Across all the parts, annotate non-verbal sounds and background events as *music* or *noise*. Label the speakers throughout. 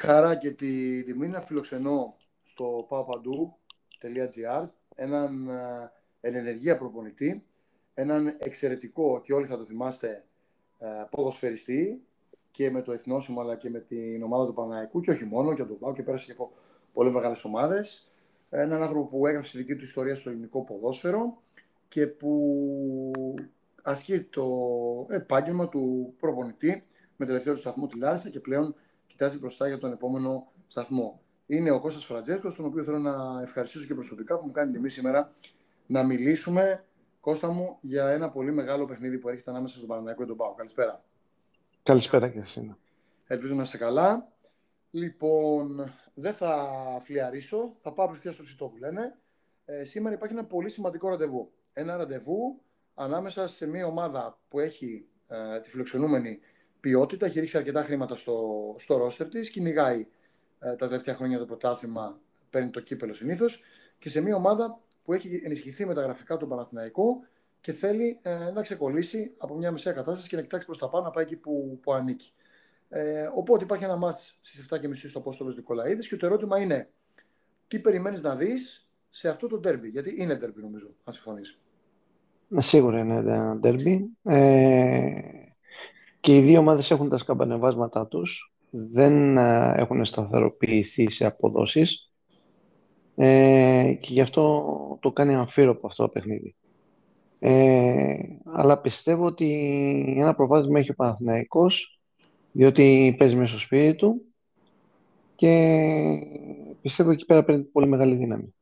Speaker 1: χαρά και τη τιμή να φιλοξενώ στο papadou.gr έναν ε, ενεργεία προπονητή, έναν εξαιρετικό και όλοι θα το θυμάστε ε, ποδοσφαιριστή και με το εθνόσημο αλλά και με την ομάδα του Παναϊκού και όχι μόνο και τον Πάο και πέρασε και από πολύ μεγάλες ομάδες. Έναν άνθρωπο που έγραψε τη δική του ιστορία στο ελληνικό ποδόσφαιρο και που ασκεί το επάγγελμα του προπονητή με τελευταίο του σταθμό τη Λάρισα και πλέον κοιτάζει μπροστά για τον επόμενο σταθμό. Είναι ο Κώστας Φραντζέσκος, τον οποίο θέλω να ευχαριστήσω και προσωπικά που μου κάνει τιμή σήμερα να μιλήσουμε, Κώστα μου, για ένα πολύ μεγάλο παιχνίδι που έρχεται ανάμεσα στον Παναναϊκό και τον Πάο. Καλησπέρα.
Speaker 2: Καλησπέρα και εσύ.
Speaker 1: Ελπίζω να είσαι καλά. Λοιπόν, δεν θα φλιαρίσω, θα πάω απευθείας στο ψητό που λένε. Ε, σήμερα υπάρχει ένα πολύ σημαντικό ραντεβού. Ένα ραντεβού ανάμεσα σε μια ομάδα που έχει ε, τη φιλοξενούμενη ποιότητα, έχει ρίξει αρκετά χρήματα στο, στο ρόστερ της, κυνηγάει ε, τα τελευταία χρόνια το πρωτάθλημα, παίρνει το κύπελο συνήθως, και σε μια ομάδα που έχει ενισχυθεί με τα γραφικά του Παναθηναϊκού και θέλει ε, να ξεκολλήσει από μια μεσαία κατάσταση και να κοιτάξει προς τα πάνω να πάει εκεί που, που ανήκει. Ε, οπότε υπάρχει ένα μάτς στις 7.30 στο Απόστολος Νικολαίδης και το ερώτημα είναι τι περιμένεις να δεις σε αυτό το ντέρμπι, γιατί είναι ντέρμπι νομίζω, αν συμφωνείς.
Speaker 2: Ε, σίγουρα είναι ένα ντέρμπι. Ε, και οι δύο ομάδες έχουν τα σκαμπανεβάσματά τους. Δεν ε, έχουν σταθεροποιηθεί σε αποδόσεις. Ε, και γι' αυτό το κάνει αμφίροπο αυτό το παιχνίδι. Ε, αλλά πιστεύω ότι ένα προβάδισμα έχει ο Παναθηναϊκός διότι παίζει μέσα στο σπίτι του και πιστεύω εκεί πέρα παίρνει πολύ μεγάλη δύναμη.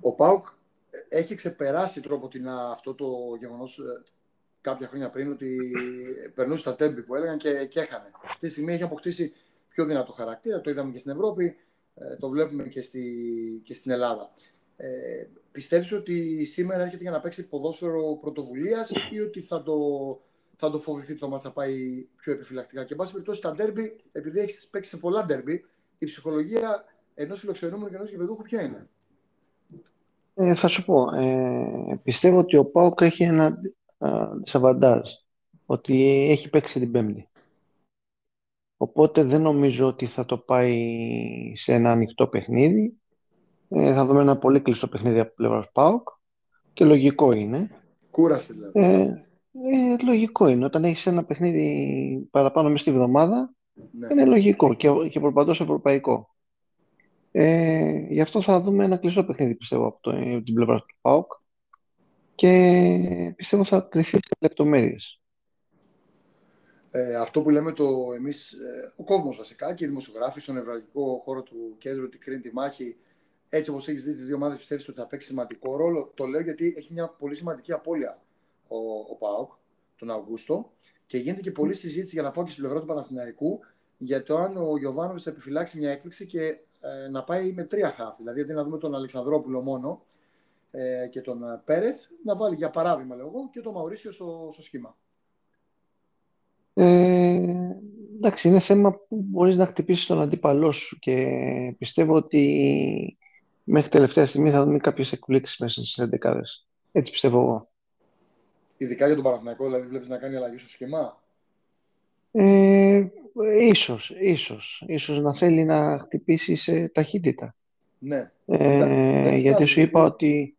Speaker 1: Ο Πάουκ έχει ξεπεράσει τρόπο την, αυτό το γεγονός κάποια χρόνια πριν ότι περνούσε τα τέμπη που έλεγαν και, και έχανε. Αυτή τη στιγμή έχει αποκτήσει πιο δυνατό χαρακτήρα. Το είδαμε και στην Ευρώπη, ε, το βλέπουμε και, στη, και στην Ελλάδα. Ε, πιστεύεις ότι σήμερα έρχεται για να παίξει ποδόσφαιρο πρωτοβουλίας ή ότι θα το, θα το φοβηθεί το μάτς θα πάει πιο επιφυλακτικά; Και εν πάση περιπτώσει τα ντέρμπι, επειδή έχεις παίξει σε πολλά ντέρμπι, η ψυχολογία ενός φιλοξενούμενου και ενός γηπεδούχου ποια είναι;
Speaker 2: Ε, θα σου πω. Ε, πιστεύω ότι ο Πάουκ έχει ένα Σαβαντάζ ότι έχει παίξει την Πέμπτη. Οπότε δεν νομίζω ότι θα το πάει σε ένα ανοιχτό παιχνίδι. Ε, θα δούμε ένα πολύ κλειστό παιχνίδι από πλευράς ΠΑΟΚ και λογικό είναι.
Speaker 1: Κούραση δηλαδή.
Speaker 2: Ε, ε, λογικό είναι. Όταν έχεις ένα παιχνίδι παραπάνω μέσα στη βδομάδα, ναι. είναι λογικό και, και προπαντός ευρωπαϊκό. Ε, γι' αυτό θα δούμε ένα κλειστό παιχνίδι, πιστεύω, από, το, από την πλευρά του ΠΑΟΚ και πιστεύω θα κρυθεί σε λεπτομέρειες.
Speaker 1: Ε, αυτό που λέμε το εμείς, ε, ο κόσμος βασικά και οι δημοσιογράφοι στον ευρωπαϊκό χώρο του κέντρου ότι κρίνει τη μάχη έτσι όπως έχεις δει τις δύο ομάδες πιστεύεις ότι θα παίξει σημαντικό ρόλο. Το λέω γιατί έχει μια πολύ σημαντική απώλεια ο, ο ΠΑΟΚ τον Αυγούστο και γίνεται και πολλή συζήτηση για να πάω και στην πλευρά του Παναθηναϊκού για το αν ο Γιωβάνοβης θα επιφυλάξει μια έκπληξη και ε, να πάει με τρία χάφη. Δηλαδή αντί να δούμε τον Αλεξανδρόπουλο μόνο ε, και τον ε, Πέρεθ, να βάλει για παράδειγμα λέω εγώ και τον Μαουρίσιο στο, στο σχήμα.
Speaker 2: Ε, εντάξει, είναι θέμα που μπορείς να χτυπήσεις τον αντίπαλό σου και πιστεύω ότι μέχρι τελευταία στιγμή θα δούμε κάποιες εκπλήξεις μέσα στις 11 Έτσι πιστεύω εγώ.
Speaker 1: Ειδικά για τον Παναθηναϊκό, δηλαδή βλέπεις να κάνει αλλαγή στο σχήμα;
Speaker 2: Ε, ίσως, ίσως. Ίσως να θέλει να χτυπήσει σε ταχύτητα.
Speaker 1: Ναι.
Speaker 2: Ε, γιατί σου είπα ότι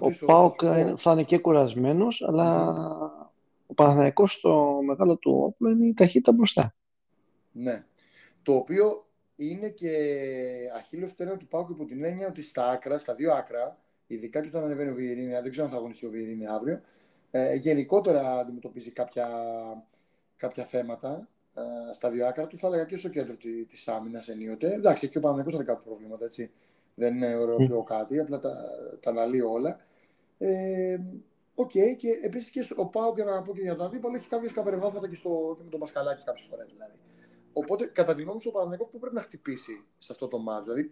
Speaker 2: ο Πάοκ θα είναι και κουρασμένος, αλλά ο Παναθηναϊκός στο μεγάλο του όπλο είναι η ταχύτητα μπροστά.
Speaker 1: Ναι. Το οποίο είναι και αχίλιο φτέρνα του Πάουκ υπό την έννοια ότι στα άκρα, στα δύο άκρα, ειδικά και όταν ανεβαίνει ο Βιερίνη, δεν ξέρω αν θα αγωνιστεί ο Βιερίνη αύριο, ε, γενικότερα αντιμετωπίζει κάποια, κάποια θέματα ε, στα δύο άκρα του, θα έλεγα και στο κέντρο τη άμυνας ενίοτε. Εντάξει, και ο Παναθηναϊκός θα δικά του προβλήματα, έτσι. Δεν είναι ωραίο κάτι, απλά τα, τα αναλύω όλα. Ε, Οκ, okay, και επίσης και στο Πάο και να πω και για τον αντίπαλο έχει κάποιες καπερεβάσματα και, στο, και με το Μασχαλάκι κάποιες φορές δηλαδή. Οπότε, κατά τη γνώμη σου, ο Παναγενικό που πρέπει να χτυπήσει σε αυτό το μάτς, δηλαδή,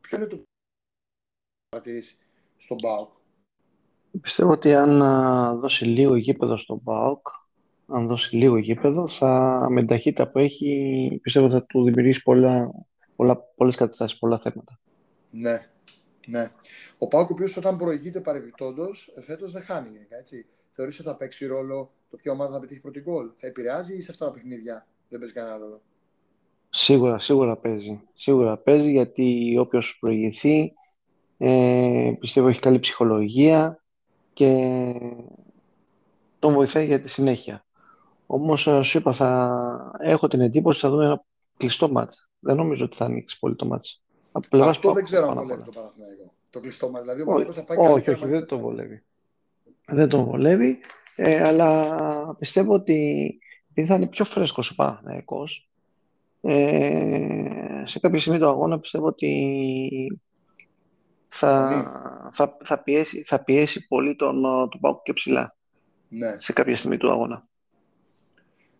Speaker 1: ποιο είναι το παρατηρήσει στον Πάοκ.
Speaker 2: Πιστεύω ότι αν δώσει λίγο γήπεδο στον Πάοκ, αν δώσει λίγο γήπεδο, θα, με την ταχύτητα που έχει, πιστεύω θα του δημιουργήσει πολλά, πολλά, πολλές καταστάσεις, πολλά θέματα.
Speaker 1: Ναι, ναι. Ο Πάουκ, ο οποίος όταν προηγείται παρεμπιπτόντως, φέτος δεν χάνει γενικά. Έτσι. Θεωρείς ότι θα παίξει ρόλο το ποια ομάδα θα πετύχει πρώτη γκολ. Θα επηρεάζει ή σε αυτά τα παιχνίδια δεν παίζει κανένα ρόλο;
Speaker 2: Σίγουρα, σίγουρα παίζει. Σίγουρα παίζει γιατί όποιος προηγηθεί ε, πιστεύω έχει καλή ψυχολογία και τον βοηθάει για τη συνέχεια. Όμως, ε, σου είπα, θα έχω την εντύπωση ότι θα δούμε ένα κλειστό μάτς. Δεν νομίζω ότι θα ανοίξει πολύ το μάτς.
Speaker 1: Αυτό δεν ξέρω αν βολεύει το Παναθηναϊκό. Το κλειστό μάτς. Δηλαδή, ο θα πάει
Speaker 2: όχι, όχι, δεν το βολεύει. Δεν το βολεύει, ε, αλλά πιστεύω ότι θα είναι πιο φρέσκος ο Παναθηναϊκός, ε, σε κάποια στιγμή του αγώνα πιστεύω ότι θα, θα, θα, πιέσει, θα πιέσει πολύ τον, τον Πάουκ και ψηλά ναι. σε κάποια στιγμή του αγώνα.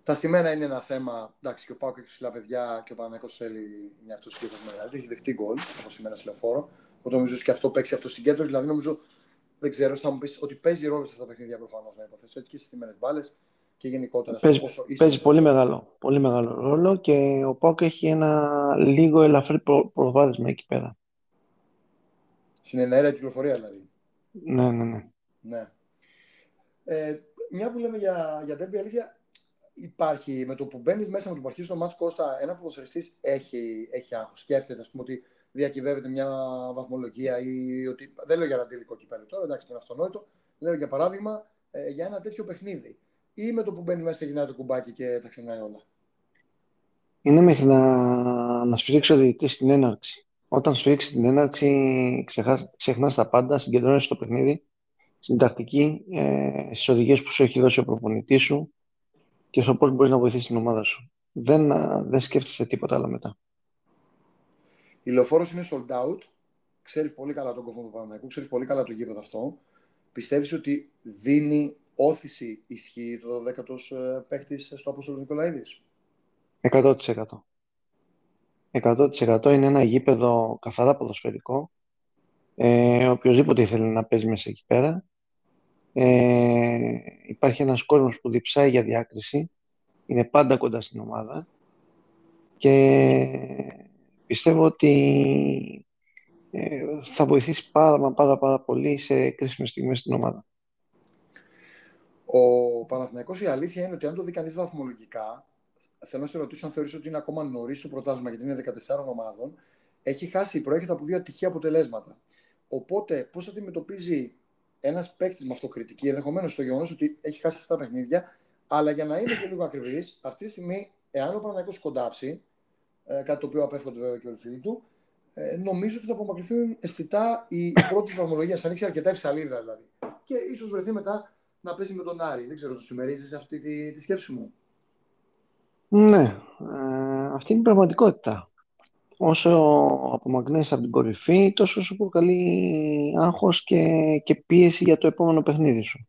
Speaker 1: Τα στημένα είναι ένα θέμα. Εντάξει, και ο Πάουκ έχει ψηλά παιδιά και ο Παναγιώ θέλει μια αυτοσυγκέντρωση μεγαλύτερη. Έχει δεχτεί γκολ από σήμερα σε λεωφόρο. Οπότε νομίζω και αυτό παίξει αυτοσυγκέντρωση. Δηλαδή νομίζω, δεν ξέρω, θα μου πεις ότι παίζει ρόλο σε αυτά τα παιχνίδια προφανώς να υποθέσω έτσι και στις στιμένε μπάλες και γενικότερα.
Speaker 2: Παίζει, πόσο παίζει πολύ, μεγάλο, πολύ μεγάλο ρόλο και ο Πάουκ έχει ένα λίγο ελαφρύ προ, προβάδισμα εκεί πέρα.
Speaker 1: Στην εναέρια κυκλοφορία δηλαδή.
Speaker 2: Ναι, ναι, ναι.
Speaker 1: ναι. Ε, μια που λέμε για, για τέρμπι, αλήθεια, υπάρχει με το που μπαίνεις μέσα με το που αρχίζεις το μάτς Κώστα, ένα φωτοσφαιριστή έχει, έχει άγχος. Σκέφτεται, ας πούμε, ότι διακυβεύεται μια βαθμολογία ή ότι. Δεν λέω για ένα τελικό κυπέλο τώρα, εντάξει, είναι αυτονόητο. Λέω για παράδειγμα ε, για ένα τέτοιο παιχνίδι. Ή με το που μπαίνει μέσα γυρνάει το κουμπάκι και τα ξεχνάει όλα.
Speaker 2: Είναι μέχρι να, να σφυρίξει ο διαιτητής στην έναρξη. Όταν σφυρίξει την έναρξη, ξεχνάς τα πάντα, συγκεντρώνει το παιχνίδι, στην τακτική, ε, στις οδηγίες που σου έχει δώσει ο προπονητής σου και στο πώς μπορείς να βοηθήσεις την ομάδα σου. Δεν, δεν σκέφτεσαι τίποτα άλλο μετά.
Speaker 1: Η λεωφόρος είναι sold out. Ξέρεις πολύ καλά τον κόσμο του Παναγικού, ξέρεις πολύ καλά το γήπεδο αυτό. Πιστεύεις ότι δίνει όθηση ισχύει το 12ο ε, παίκτη στο Απόστολος Νικολαίδης;
Speaker 2: 100%. 100% είναι ένα γήπεδο καθαρά ποδοσφαιρικό. Ε, οποιοςδήποτε ήθελε να παίζει μέσα εκεί πέρα. Ε, υπάρχει ένας κόσμος που διψάει για διάκριση. Είναι πάντα κοντά στην ομάδα. Και πιστεύω ότι ε, θα βοηθήσει πάρα, πάρα, πάρα πολύ σε κρίσιμες στιγμές στην ομάδα.
Speaker 1: Ο Παναθηναϊκός η αλήθεια είναι ότι αν το δει κανείς βαθμολογικά, θέλω να σε ρωτήσω αν θεωρείς ότι είναι ακόμα νωρίς το πρωτάθλημα γιατί είναι 14 ομάδων, έχει χάσει, προέρχεται από δύο ατυχή αποτελέσματα. Οπότε, πώς αντιμετωπίζει ένας παίκτης με αυτοκριτική, ενδεχομένως στο γεγονός ότι έχει χάσει αυτά τα παιχνίδια, αλλά για να είναι και λίγο ακριβής, αυτή τη στιγμή, εάν ο Παναθηναϊκός κοντάψει, ε, κάτι το οποίο απέφχονται βέβαια και όλοι οι φίλοι του, ε, νομίζω ότι θα απομακρυνθούν αισθητά η, η πρώτη βαθμολογία, ανοίξει αρκετά υψαλίδα δηλαδή. Και ίσως βρεθεί μετά να παίζει με τον Άρη. Δεν ξέρω, το συμμερίζεις αυτή τη, τη σκέψη μου;
Speaker 2: Ναι, ε, αυτή είναι η πραγματικότητα. Όσο απομακρύνεσαι από την κορυφή, τόσο σου προκαλεί άγχος και, και πίεση για το επόμενο παιχνίδι σου.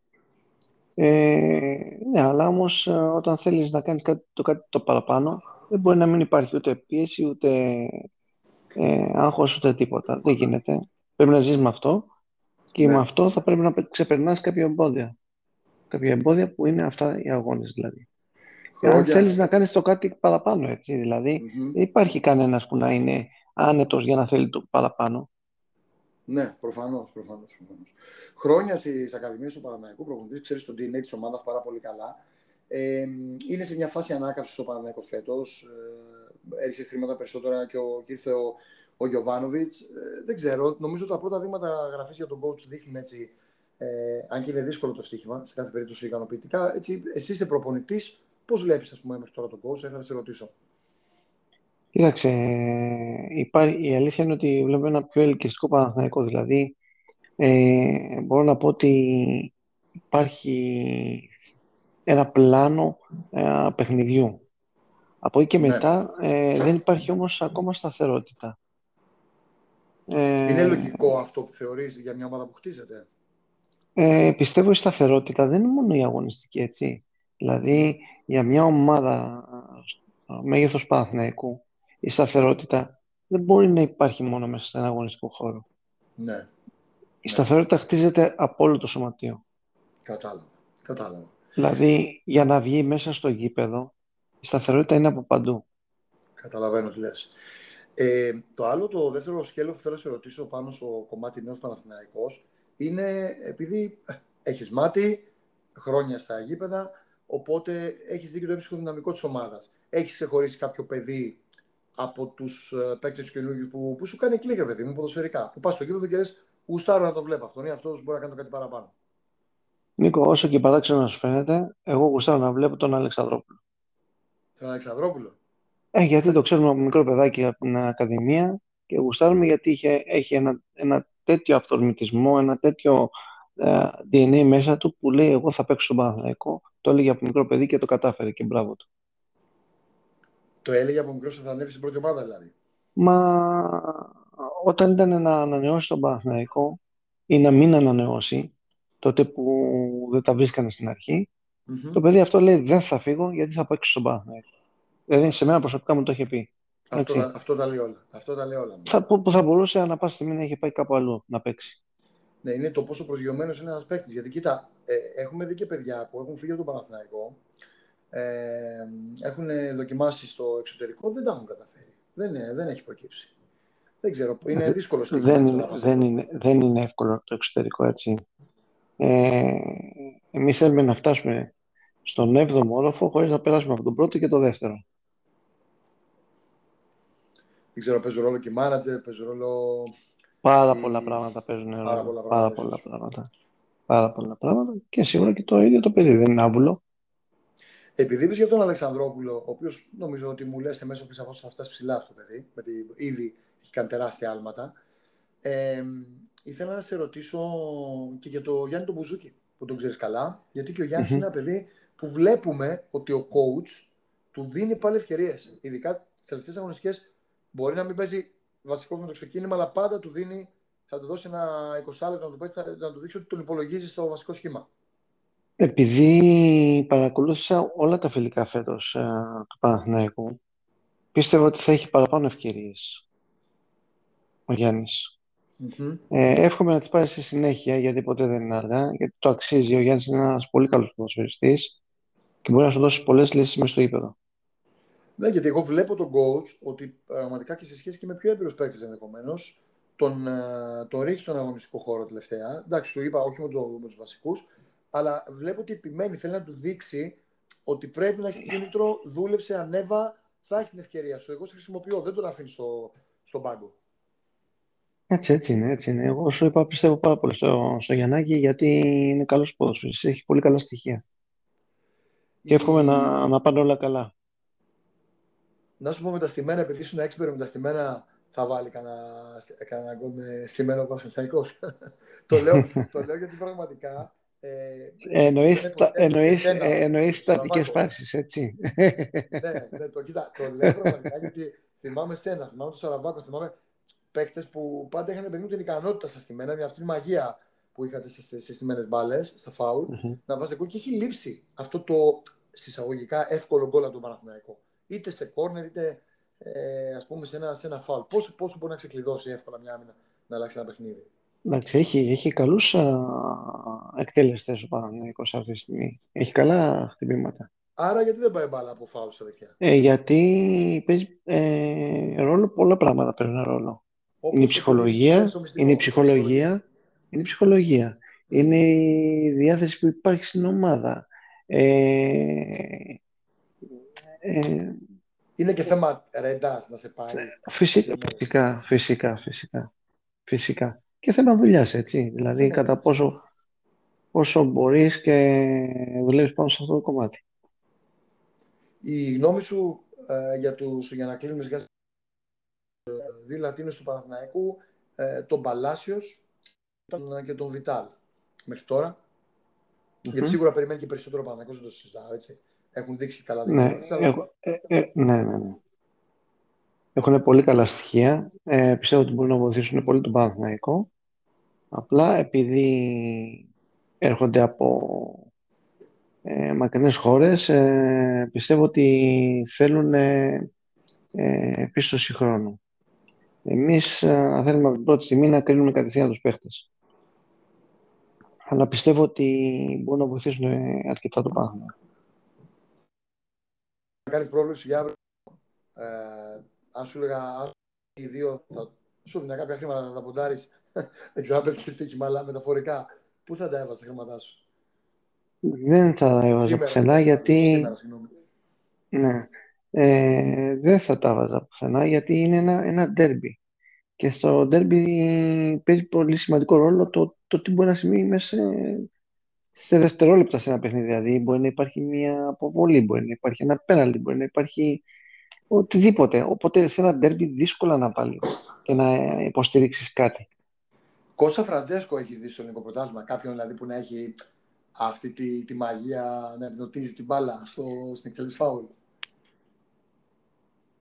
Speaker 2: Ε, ναι, αλλά όμως ε, όταν θέλεις να κάνεις κάτι το, κάτι το παραπάνω, δεν μπορεί να μην υπάρχει ούτε πίεση, ούτε ε, άγχος, ούτε τίποτα. Δεν γίνεται. Πρέπει να ζεις με αυτό και ναι. με αυτό θα πρέπει να ξεπερνάς κάποια εμπόδια κάποια εμπόδια που είναι αυτά οι αγώνες δηλαδή. Αν θέλεις να κάνεις το κάτι παραπάνω, έτσι, δηλαδή, δεν υπάρχει κανένας που να είναι άνετος για να θέλει το παραπάνω.
Speaker 1: Ναι, προφανώς. Προφανώς, προφανώς. Χρόνια στις Ακαδημίες του Παναναναϊκού προπονητής, ξέρεις τον DNA της ομάδας πάρα πολύ καλά. Ε, είναι σε μια φάση ανάκαμψης ο Παναναναϊκό φέτος. Ε, έριξε χρήματα περισσότερα και, ο, και ήρθε ο, ο Γιωβάνοβιτς. Ε, δεν ξέρω. Νομίζω τα πρώτα βήματα γραφής για τον coach δείχνουν έτσι ε, αν και είναι δύσκολο το στοίχημα, σε κάθε περίπτωση ικανοποιητικά. Έτσι, εσύ είσαι προπονητής, πώς βλέπεις, ας πούμε, μέχρι τώρα τον κόσμο, ήθελα να σε ρωτήσω.
Speaker 2: Κοίταξε, η αλήθεια είναι ότι βλέπω ένα πιο ελκυστικό Παναθηναϊκό. Δηλαδή, ε, μπορώ να πω ότι υπάρχει ένα πλάνο ε, παιχνιδιού. Από εκεί και ναι. μετά ε, δεν υπάρχει όμως ακόμα σταθερότητα.
Speaker 1: Είναι λογικό αυτό που θεωρείς για μια ομάδα που χτίζεται;
Speaker 2: Ε, πιστεύω η σταθερότητα δεν είναι μόνο η αγωνιστική, έτσι. Δηλαδή, για μια ομάδα μέγεθος Παναθηναϊκού, η σταθερότητα δεν μπορεί να υπάρχει μόνο μέσα σε ένα αγωνιστικό χώρο.
Speaker 1: Ναι.
Speaker 2: Η σταθερότητα χτίζεται από όλο το σωματείο.
Speaker 1: Κατάλαβα. Κατάλαβα.
Speaker 2: Δηλαδή, για να βγει μέσα στο γήπεδο, η σταθερότητα είναι από παντού.
Speaker 1: Καταλαβαίνω τι λες. Ε, το άλλο, το δεύτερο σκέλος που θέλω να σε ρωτήσω πάνω στο κομμάτι νέος Παναθηναϊκός, είναι επειδή έχεις μάτι, χρόνια στα γήπεδα, οπότε έχεις δει και το έμψυχο δυναμικό της ομάδας. Έχεις ξεχωρίσει κάποιο παιδί από τους ε, παίκτες τους καινούργιους που, που σου κάνει κλικ, παιδί μου, ποδοσφαιρικά. Που πας στο γήπεδο και λες, γουστάρω να το βλέπω αυτόν ή αυτός μπορεί να κάνει κάτι παραπάνω.
Speaker 2: Νίκο, όσο και παράξενο να σου φαίνεται, εγώ γουστάρω να βλέπω τον Αλεξανδρόπουλο.
Speaker 1: Τον Αλεξανδρόπουλο;
Speaker 2: Ε, γιατί το ξέρουμε από μικρό παιδάκι από την Ακαδημία και γουστάρουμε γιατί είχε, έχει ένα, ένα τέτοιο αυτορμητισμό, ένα τέτοιο uh, ε, DNA μέσα του που λέει εγώ θα παίξω στον Παναθηναϊκό. Το έλεγε από μικρό παιδί και το κατάφερε και μπράβο του.
Speaker 1: Το έλεγε από μικρό ότι θα ανέβει στην πρώτη ομάδα δηλαδή.
Speaker 2: Μα όταν ήταν να ανανεώσει τον Παναθηναϊκό ή να μην ανανεώσει, τότε που δεν τα βρίσκανε στην αρχη το παιδί αυτό λέει δεν θα φύγω γιατί θα παίξω στον Παναθηναϊκό. Δηλαδή σε μένα προσωπικά μου το είχε πει.
Speaker 1: Αυτό, αυτό τα λέει όλα. Αυτό τα λέει όλα.
Speaker 2: Θα, που, που θα μπορούσε να πάση στιγμή να είχε πάει κάπου αλλού να παίξει.
Speaker 1: Ναι, είναι το πόσο προσγειωμένος είναι ένας παίκτης. Γιατί κοίτα, ε, έχουμε δει και παιδιά που έχουν φύγει από τον Παναθηναϊκό, ε, έχουν δοκιμάσει στο εξωτερικό, δεν τα έχουν καταφέρει. Δεν, είναι, δεν έχει προκύψει. Δεν ξέρω, είναι δύσκολο.
Speaker 2: Δεν, είναι, δεν, είναι, δεν είναι εύκολο το εξωτερικό έτσι. Ε, εμείς θέλουμε να φτάσουμε στον 7ο όροφο χωρίς να περάσουμε από τον πρώτο και το δεύτερο.
Speaker 1: Δεν ξέρω, παίζουν ρόλο και μάνατζερ, παίζουν ρόλο.
Speaker 2: Πάρα πολλά πράγματα παίζουν ρόλο. Πάρα πολλά πράγματα. Πάρα πολλά πράγματα. Πάρα πολλά πράγματα. Και σίγουρα και το ίδιο το παιδί δεν είναι άβουλο.
Speaker 1: Επειδή είπες για τον Αλεξανδρόπουλο, ο οποίος νομίζω ότι μου λες εμέσω πει αυτό θα φτάσεις ψηλά αυτό το παιδί, γιατί ήδη έχει κάνει τεράστια άλματα. Ε, ήθελα να σε ρωτήσω και για το Γιάννη τον Μπουζούκη, που τον ξέρεις καλά, γιατί και ο γιαννη είναι ένα παιδί που βλέπουμε ότι ο coach του δίνει πάλι ευκαιρίες. Ειδικά τι τελευταίες αγωνιστικές μπορεί να μην παίζει βασικό με το ξεκίνημα, αλλά πάντα του δίνει, θα του δώσει ένα 20 λεπτό να του, παίξει, να του δείξει ότι τον υπολογίζει στο βασικό σχήμα.
Speaker 2: Επειδή παρακολούθησα όλα τα φιλικά φέτος ε, του Παναθηναϊκού, πίστευα ότι θα έχει παραπάνω ευκαιρίες ο Γιάννης. Ε, εύχομαι να τις πάρει στη συνέχεια, γιατί ποτέ δεν είναι αργά, γιατί το αξίζει. Ο Γιάννης είναι ένας πολύ καλός ποδοσφαιριστής και μπορεί να σου δώσει πολλές λύσεις μέσα στο ύπεδο.
Speaker 1: Ναι, γιατί εγώ βλέπω τον coach ότι πραγματικά και σε σχέση και με πιο έμπειρους παίκτες ενδεχομένως τον, ε, τον ρίχνει στον αγωνιστικό χώρο τελευταία. Εντάξει, σου είπα όχι με, το, με τους βασικούς, αλλά βλέπω ότι επιμένει, θέλει να του δείξει ότι πρέπει να έχει κίνητρο, δούλεψε, ανέβα, θα έχεις την ευκαιρία σου. Εγώ σε χρησιμοποιώ, δεν τον αφήνεις στο, στον πάγκο.
Speaker 2: Έτσι, έτσι είναι, έτσι είναι. Εγώ σου είπα, πιστεύω πάρα πολύ στο, στο Γιαννάκη γιατί είναι καλός ποδοσφαιριστής, έχει πολύ καλά στοιχεία. Και εύχομαι να, να πάνε όλα καλά.
Speaker 1: Να σου πω με τα στημένα, επειδή ήσουν έξυπερο με τα στημένα, θα βάλει κανένα γκολ με στημένο Παναθηναϊκός. *laughs* το, λέω, το λέω γιατί πραγματικά
Speaker 2: ε, εννοείς, τα, εννοείς, εννοείς στατικές φάσεις, έτσι. *laughs*
Speaker 1: ναι, ναι, το, κοίτα, το λέω πραγματικά γιατί θυμάμαι σένα, θυμάμαι τον Σαραβάκο, θυμάμαι παίκτες που πάντα είχαν παιδί την ικανότητα στα στημένα, μια αυτή η μαγεία που είχατε στις στιμένε μπάλες, στα φάουλ, mm-hmm. να βάζετε γκολ και έχει λείψει αυτό το συσσαγωγικά εύκολο γκολ από τον Παναθηναϊκό. Είτε σε κόρνερ, είτε ε, ας πούμε σε ένα, σε ένα φάουλ. Πόσο, πόσο μπορεί να ξεκλειδώσει εύκολα μια άμυνα να αλλάξει ένα παιχνίδι;
Speaker 2: Εντάξει, έχει, έχει καλούς εκτέλεστες ο Παναθηναϊκός αυτή τη στιγμή. Έχει καλά χτυπήματα.
Speaker 1: Άρα γιατί δεν πάει μπάλα από φάουλ στα δεξιά;
Speaker 2: Ε, γιατί παίζει ε, ρόλο, πολλά πράγματα παίρνουν ρόλο. είναι η ψυχολογία, είναι η ψυχολογία, είναι η ψυχολογία. Είναι η διάθεση που υπάρχει στην ομάδα. Ε,
Speaker 1: ε, είναι και θέμα ρεντάς να σε πάει.
Speaker 2: Φυσικά, φυσικά, φυσικά, φυσικά. φυσικά και θέμα δουλειάς, έτσι. Δηλαδή, ναι, κατά πόσο, πόσο μπορείς και δουλεύεις πάνω σε αυτό το κομμάτι.
Speaker 1: Η γνώμη σου ε, για, τους, για να κλείνουμε για δύο Λατίνους του Παναθηναϊκού, ε, τον Παλάσιος και τον Βιτάλ μέχρι τώρα. Mm-hmm. Γιατί σίγουρα περιμένει και περισσότερο Παναθηναϊκός, δεν το συζητάω, έτσι. Έχουν δείξει καλά
Speaker 2: ναι, έχω, ε, ε, ναι, ναι, ναι. Έχουν πολύ καλά στοιχεία. Ε, πιστεύω ότι μπορούν να βοηθήσουν πολύ τον Παναθηναϊκό. Απλά επειδή έρχονται από ε, μακρινές χώρες, ε, πιστεύω ότι θέλουν ε, ε, πίσω χρόνου. Εμείς ε, θέλουμε από την πρώτη στιγμή να κρίνουμε κατευθείαν τους παίχτες. Αλλά πιστεύω ότι μπορούν να βοηθήσουν αρκετά τον Παναθηναϊκό.
Speaker 1: Να κάνεις πρόβλεψη για αύριο. Ε, αν σου έλεγα οι δύο θα σου δίνει κάποια χρήματα να τα ποντάρεις *laughs* δεν ξέρω αν πες και στοίχημα, αλλά μεταφορικά. Πού θα τα έβαζες τα χρήματά σου;
Speaker 2: Δεν θα τα έβαζα πουθενά γιατί.
Speaker 1: Σήμερα,
Speaker 2: ναι. ε, δεν θα τα βάζα πουθενά γιατί είναι ένα, ένα derby. Και στο derby παίζει πολύ σημαντικό ρόλο το, το τι μπορεί να σημαίνει μέσα σε, σε δευτερόλεπτα σε ένα παιχνίδι. Δηλαδή, μπορεί να υπάρχει μια αποβολή, μπορεί να υπάρχει ένα πέναλτι, μπορεί να υπάρχει οτιδήποτε. Οπότε σε ένα derby δύσκολα να βάλει και να υποστηρίξεις κάτι.
Speaker 1: Κώστα Φραντζέσκο έχεις δει στο ελληνικό πρωτάθλημα. Κάποιον δηλαδή που να έχει αυτή τη, τη μαγεία να εμπνοτίζει την μπάλα στο, στην εκτέλεση φάουλ;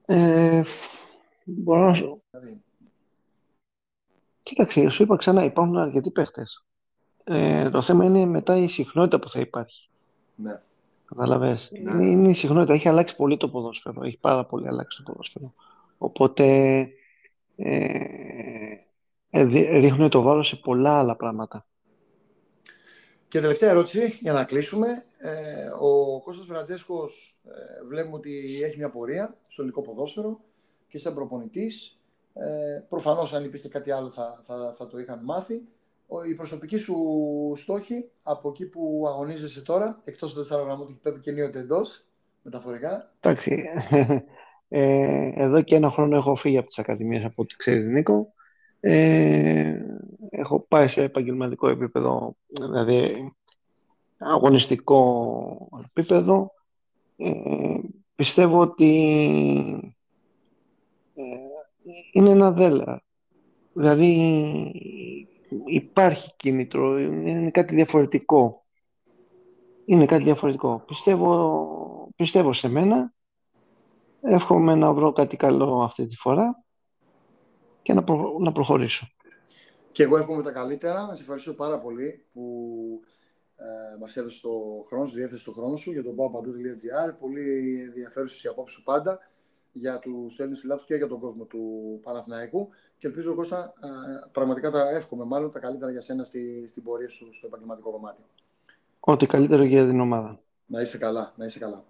Speaker 2: Ε, μπορώ να σου... Δηλαδή. Κοίταξε, σου είπα ξανά, υπάρχουν αρκετοί παίχτε. Ε, το θέμα είναι μετά η συχνότητα που θα υπάρχει.
Speaker 1: Ναι.
Speaker 2: Καταλαβες. Ναι. Είναι, είναι η συχνότητα. Έχει αλλάξει πολύ το ποδόσφαιρο. Έχει πάρα πολύ αλλάξει το ποδόσφαιρο. Οπότε ε, ε, ρίχνουν το βάρος σε πολλά άλλα πράγματα.
Speaker 1: Και τελευταία ερώτηση για να κλείσουμε. Ε, ο Κώστας Φραντζέσκος ε, βλέπουμε ότι έχει μια πορεία στο ελληνικό ποδόσφαιρο και σαν προπονητής. Ε, προφανώς αν υπήρχε κάτι άλλο θα, θα, θα το είχαμε μάθει. Η προσωπική σου στόχη από εκεί που αγωνίζεσαι τώρα, εκτός του 4 γραμμού του γηπέδου και ενίοτε εντός, μεταφορικά.
Speaker 2: Εντάξει. Ε, εδώ και ένα χρόνο έχω φύγει από τις ακαδημίες από ό,τι ξέρεις Νίκο. Ε, έχω πάει σε επαγγελματικό επίπεδο, δηλαδή αγωνιστικό επίπεδο. Ε, πιστεύω ότι ε, είναι ένα δέλεα. Δηλαδή υπάρχει κίνητρο, είναι κάτι διαφορετικό. Είναι κάτι διαφορετικό. Πιστεύω, πιστεύω σε μένα. Εύχομαι να βρω κάτι καλό αυτή τη φορά και να, να προχωρήσω.
Speaker 1: Και εγώ εύχομαι τα καλύτερα. Να σε ευχαριστώ πάρα πολύ που ε, μας έδωσες το χρόνο σου, διέθεσες το χρόνο σου για τον paopandou.gr. Πολύ ενδιαφέρουσες οι απόψεις σου πάντα για τους Έλληνες φιλάθλους και για τον κόσμο του Παναθηναϊκού. Και ελπίζω, Κώστα, ε, πραγματικά τα εύχομαι μάλλον τα καλύτερα για σένα στη, στην πορεία σου στο επαγγελματικό κομμάτι.
Speaker 2: Ό,τι καλύτερο για την ομάδα.
Speaker 1: Να είσαι καλά, να είσαι καλά.